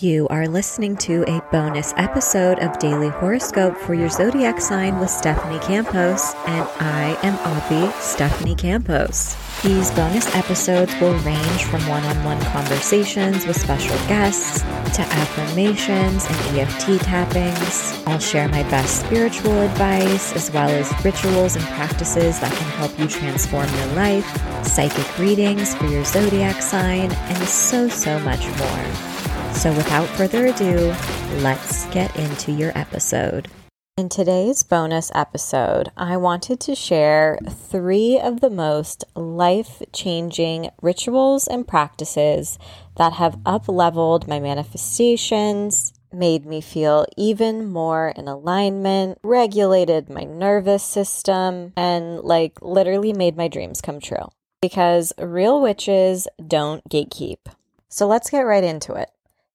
You are listening to a bonus episode of Daily Horoscope for your zodiac sign with Stephanie Campos, and I am Avi Stephanie Campos. These bonus episodes will range from one on one conversations with special guests to affirmations and EFT tappings. I'll share my best spiritual advice as well as rituals and practices that can help you transform your life, psychic readings for your zodiac sign, and so, so much more. So, without further ado, let's get into your episode. In today's bonus episode, I wanted to share three of the most life changing rituals and practices that have up leveled my manifestations, made me feel even more in alignment, regulated my nervous system, and like literally made my dreams come true. Because real witches don't gatekeep. So let's get right into it.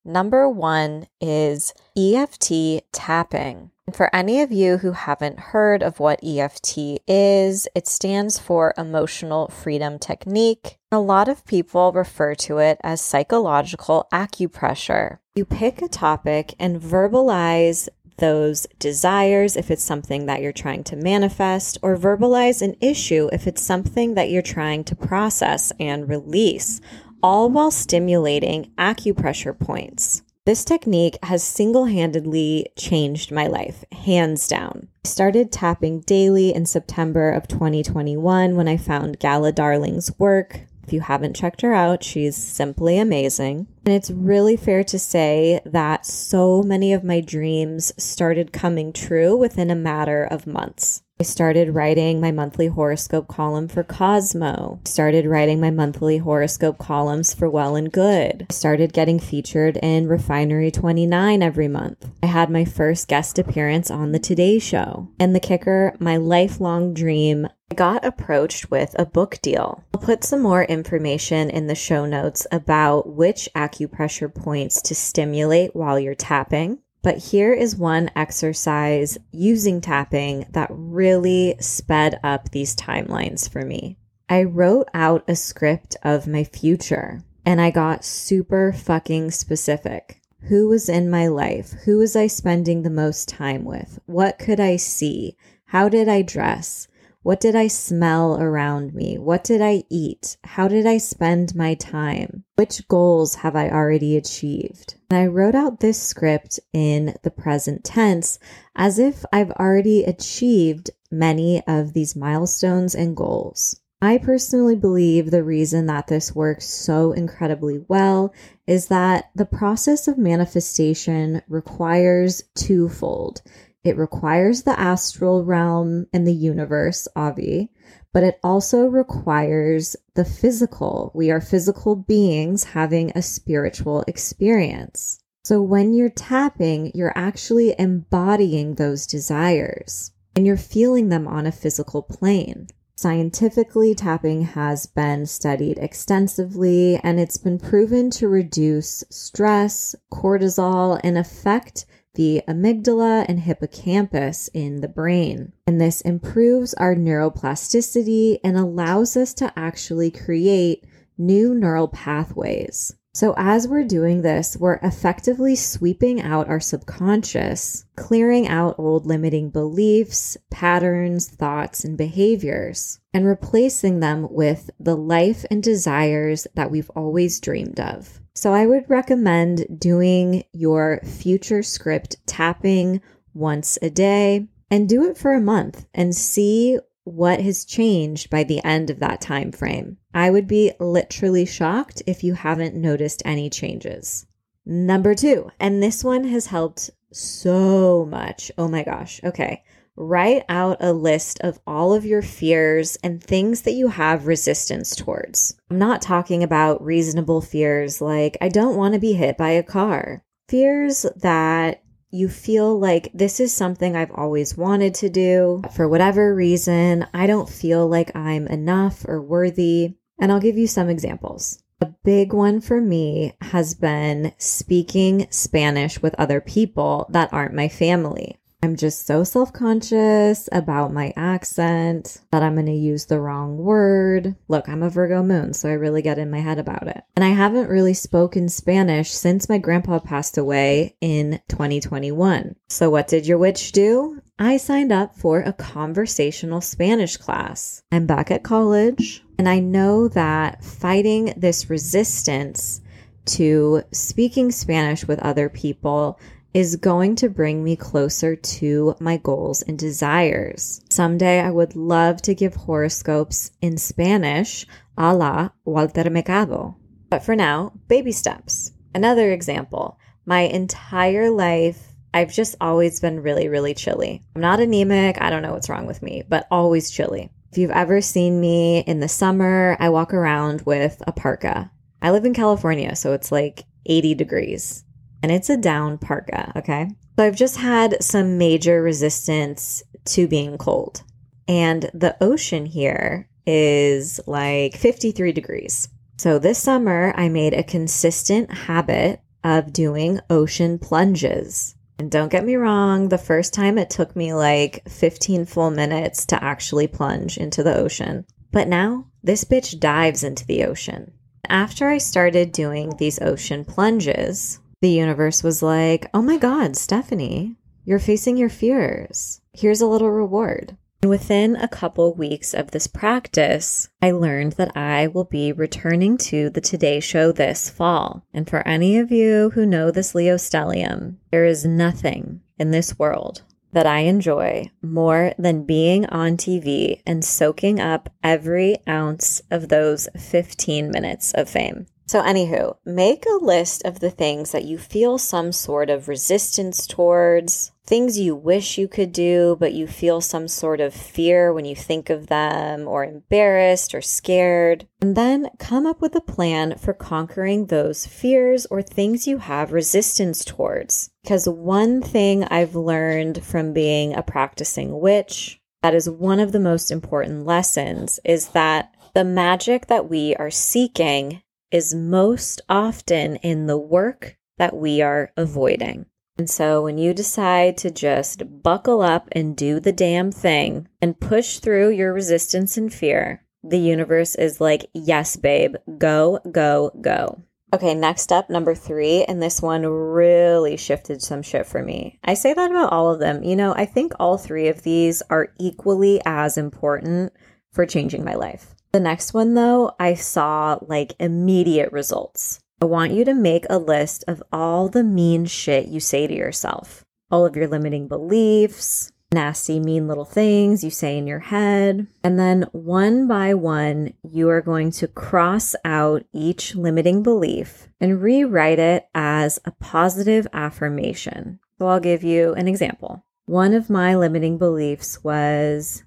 Number one is EFT tapping. For any of you who haven't heard of what EFT is, it stands for Emotional Freedom Technique. A lot of people refer to it as psychological acupressure. You pick a topic and verbalize those desires if it's something that you're trying to manifest, or verbalize an issue if it's something that you're trying to process and release, all while stimulating acupressure points. This technique has single handedly changed my life, hands down. I started tapping daily in September of 2021 when I found Gala Darling's work. If you haven't checked her out, she's simply amazing. And it's really fair to say that so many of my dreams started coming true within a matter of months. I started writing my monthly horoscope column for Cosmo. Started writing my monthly horoscope columns for Well and Good. Started getting featured in Refinery 29 every month. I had my first guest appearance on the Today Show. And the kicker, my lifelong dream, I got approached with a book deal. I'll put some more information in the show notes about which acupressure points to stimulate while you're tapping but here is one exercise using tapping that really sped up these timelines for me. I wrote out a script of my future and I got super fucking specific. Who was in my life? Who was I spending the most time with? What could I see? How did I dress? What did I smell around me? What did I eat? How did I spend my time? Which goals have I already achieved? And I wrote out this script in the present tense as if I've already achieved many of these milestones and goals. I personally believe the reason that this works so incredibly well is that the process of manifestation requires twofold. It requires the astral realm and the universe, Avi, but it also requires the physical. We are physical beings having a spiritual experience. So when you're tapping, you're actually embodying those desires and you're feeling them on a physical plane. Scientifically, tapping has been studied extensively and it's been proven to reduce stress, cortisol, and affect the amygdala and hippocampus in the brain. And this improves our neuroplasticity and allows us to actually create new neural pathways. So, as we're doing this, we're effectively sweeping out our subconscious, clearing out old limiting beliefs, patterns, thoughts, and behaviors, and replacing them with the life and desires that we've always dreamed of. So I would recommend doing your future script tapping once a day and do it for a month and see what has changed by the end of that time frame. I would be literally shocked if you haven't noticed any changes. Number 2, and this one has helped so much. Oh my gosh. Okay write out a list of all of your fears and things that you have resistance towards. I'm not talking about reasonable fears like, I don't want to be hit by a car. Fears that you feel like this is something I've always wanted to do. For whatever reason, I don't feel like I'm enough or worthy. And I'll give you some examples. A big one for me has been speaking Spanish with other people that aren't my family. I'm just so self conscious about my accent that I'm going to use the wrong word. Look, I'm a Virgo moon, so I really get in my head about it. And I haven't really spoken Spanish since my grandpa passed away in 2021. So, what did your witch do? I signed up for a conversational Spanish class. I'm back at college, and I know that fighting this resistance to speaking Spanish with other people is going to bring me closer to my goals and desires. Someday I would love to give horoscopes in Spanish a la Walter Mercado. But for now, baby steps. Another example my entire life, I've just always been really, really chilly. I'm not anemic. I don't know what's wrong with me, but always chilly. If you've ever seen me in the summer, I walk around with a parka. I live in California, so it's like 80 degrees and it's a down parka. Okay. So I've just had some major resistance to being cold. And the ocean here is like 53 degrees. So this summer, I made a consistent habit of doing ocean plunges. And don't get me wrong, the first time it took me like 15 full minutes to actually plunge into the ocean. But now this bitch dives into the ocean. After I started doing these ocean plunges, the universe was like, oh my God, Stephanie, you're facing your fears. Here's a little reward. And within a couple weeks of this practice, I learned that I will be returning to the Today Show this fall. And for any of you who know this Leo stellium, there is nothing in this world that I enjoy more than being on TV and soaking up every ounce of those 15 minutes of fame. So, anywho, make a list of the things that you feel some sort of resistance towards, things you wish you could do, but you feel some sort of fear when you think of them, or embarrassed or scared. And then come up with a plan for conquering those fears or things you have resistance towards. Because one thing I've learned from being a practicing witch, that is one of the most important lessons, is that the magic that we are seeking is most often in the work that we are avoiding. And so when you decide to just buckle up and do the damn thing and push through your resistance and fear, the universe is like, yes, babe, go, go, go. Okay, next up, number three, and this one really shifted some shit for me. I say that about all of them. You know, I think all three of these are equally as important for changing my life. The next one, though, I saw like immediate results. I want you to make a list of all the mean shit you say to yourself, all of your limiting beliefs, nasty, mean little things you say in your head. And then one by one, you are going to cross out each limiting belief and rewrite it as a positive affirmation. So I'll give you an example. One of my limiting beliefs was,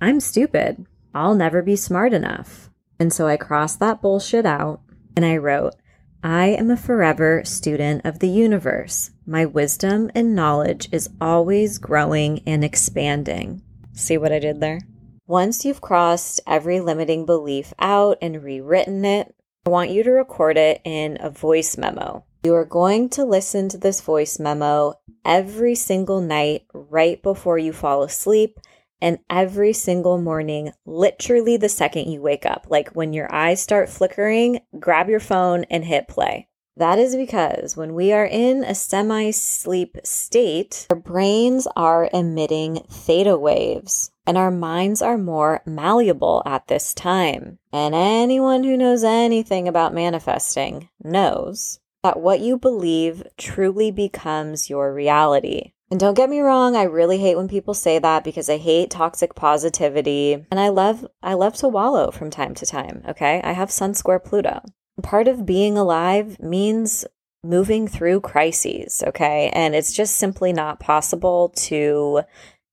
I'm stupid. I'll never be smart enough. And so I crossed that bullshit out and I wrote, I am a forever student of the universe. My wisdom and knowledge is always growing and expanding. See what I did there? Once you've crossed every limiting belief out and rewritten it, I want you to record it in a voice memo. You are going to listen to this voice memo every single night right before you fall asleep and every single morning, literally the second you wake up, like when your eyes start flickering, grab your phone and hit play. That is because when we are in a semi sleep state, our brains are emitting theta waves and our minds are more malleable at this time. And anyone who knows anything about manifesting knows that what you believe truly becomes your reality. And don't get me wrong, I really hate when people say that because I hate toxic positivity and I love I love to wallow from time to time, okay? I have Sun Square Pluto. Part of being alive means moving through crises, okay? And it's just simply not possible to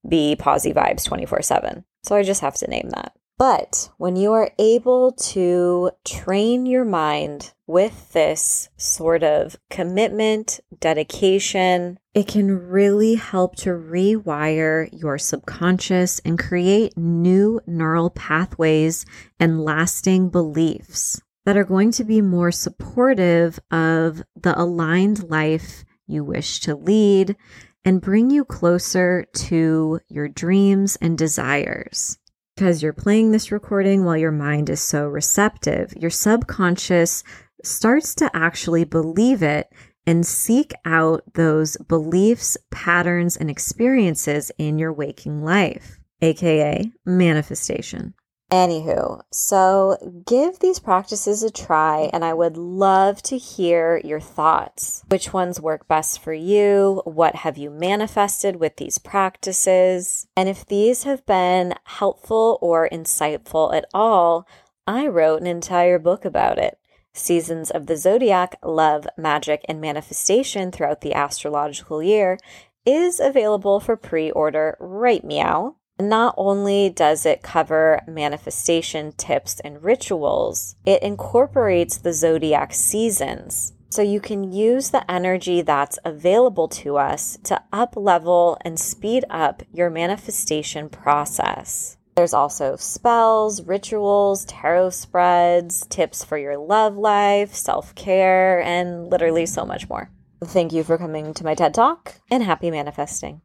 be posy vibes 24/7. So I just have to name that. But when you are able to train your mind with this sort of commitment, dedication, it can really help to rewire your subconscious and create new neural pathways and lasting beliefs that are going to be more supportive of the aligned life you wish to lead and bring you closer to your dreams and desires. Because you're playing this recording while your mind is so receptive, your subconscious starts to actually believe it and seek out those beliefs, patterns, and experiences in your waking life, aka manifestation. Anywho, so give these practices a try, and I would love to hear your thoughts. Which ones work best for you? What have you manifested with these practices? And if these have been helpful or insightful at all, I wrote an entire book about it. Seasons of the Zodiac, Love, Magick, and Manifestation throughout the astrological year is available for pre order right meow. Not only does it cover manifestation tips and rituals, it incorporates the zodiac seasons. So you can use the energy that's available to us to up level and speed up your manifestation process. There's also spells, rituals, tarot spreads, tips for your love life, self care, and literally so much more. Thank you for coming to my TED Talk and happy manifesting.